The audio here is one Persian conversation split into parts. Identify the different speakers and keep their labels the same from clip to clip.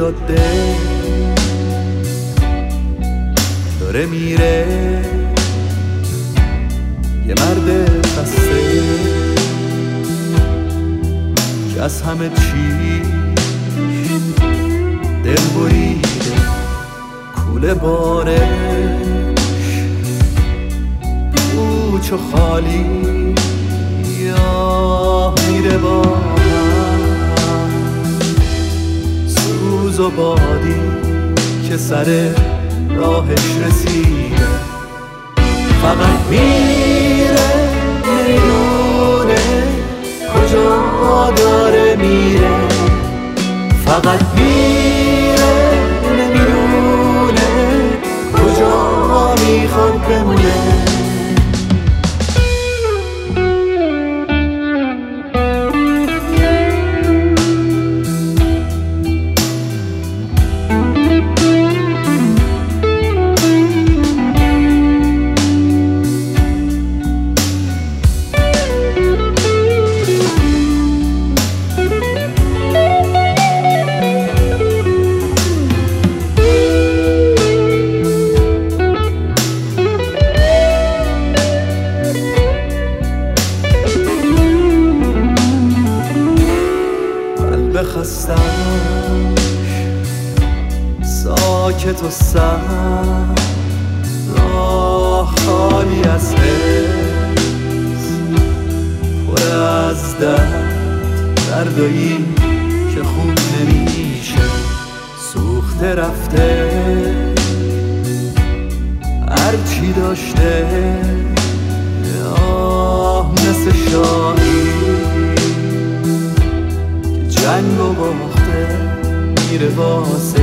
Speaker 1: جاده. داره میره. یه مرد خسته. که از همه چی دل بریده. کوله باره. پوچ خالی که سر راهش رسیده. فقط میره نمی‌دونه کجا داره میره؟ فقط خستم. ساکت و سم راه خالی از حس. پر از درد. دردایی که خوب نمیشه سوخته رفته. هرچی داشته. آه مثل شاهی میره واسه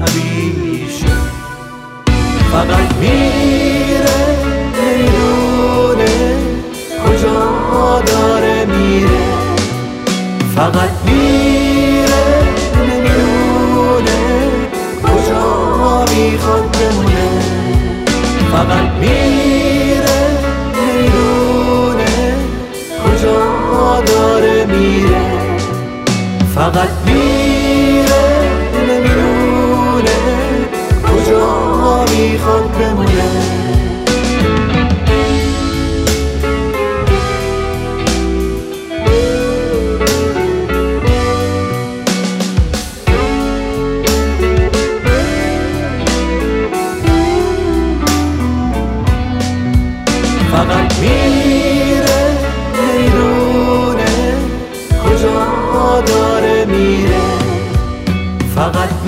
Speaker 1: همیشه. فقط میره نمی‌دونه کجا داره میره. فقط میره نمی‌دونه کجا می‌خواد بمونه. فقط میره نمی‌دونه کجا داره میره. فقط میره بمونه. فقط میره نمی‌دونه کجا داره میره؟ فقط